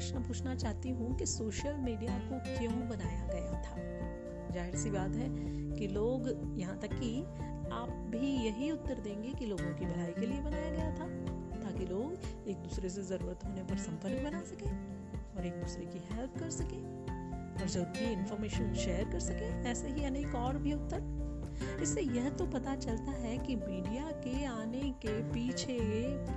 प्रश्न पूछना चाहती हूँ कि सोशल मीडिया को क्यों बनाया गया था? ज़ाहिर सी बात है कि लोग यहाँ तक कि आप भी यही उत्तर देंगे कि लोगों की भलाई के लिए बनाया गया था, ताकि लोग एक दूसरे से ज़रूरत होने पर संपर्क बना सके और एक दूसरे की हेल्प कर सके और ज़रूरी इंफॉर्मेशन शेयर कर सके, ऐसे ही अनेक और भी उत्तर। इससे यह तो पता चलता है कि मीडिया के आने के पीछे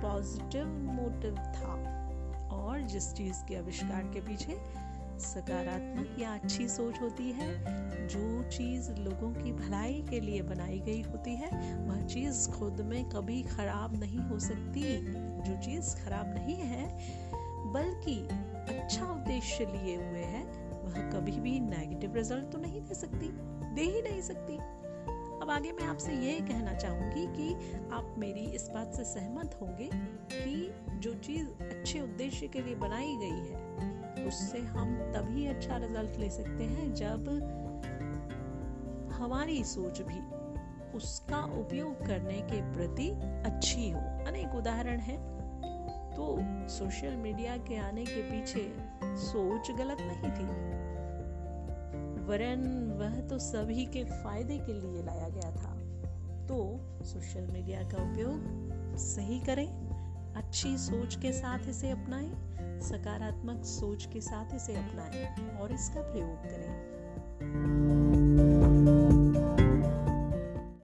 पॉजिटिव मोटिव था। और जिस चीज़ के आविष्कार के पीछे सकारात्मक या अच्छी सोच होती है, जो चीज़ लोगों की भलाई के लिए बनाई गई होती है, वह चीज़ खुद में कभी खराब नहीं हो सकती। जो चीज़ खराब नहीं है, बल्कि अच्छा उद्देश्य लिए हुए है, वह कभी भी नेगेटिव रिज़ल्ट तो नहीं दे सकती, दे ही नहीं सकती। अब आगे मैं आपसे ये कहना चाहूँगी कि आप मेरी इस बात से सहमत होंगे कि जो चीज़ अच्छे उद्देश्य के लिए बनाई गई है, उससे हम तभी अच्छा रिज़ल्ट ले सकते हैं जब हमारी सोच भी उसका उपयोग करने के प्रति अच्छी हो। अनेक उदाहरण हैं। तो सोशल मीडिया के आने के पीछे सोच गलत नहीं थी। वरन वह तो सभी के फ़ायदे के लिए लाया गया था। तो सोशल मीडिया का उपयोग सही करें, अच्छी सोच के साथ इसे अपनाएँ, सकारात्मक सोच के साथ इसे अपनाएँ और इसका प्रयोग करें।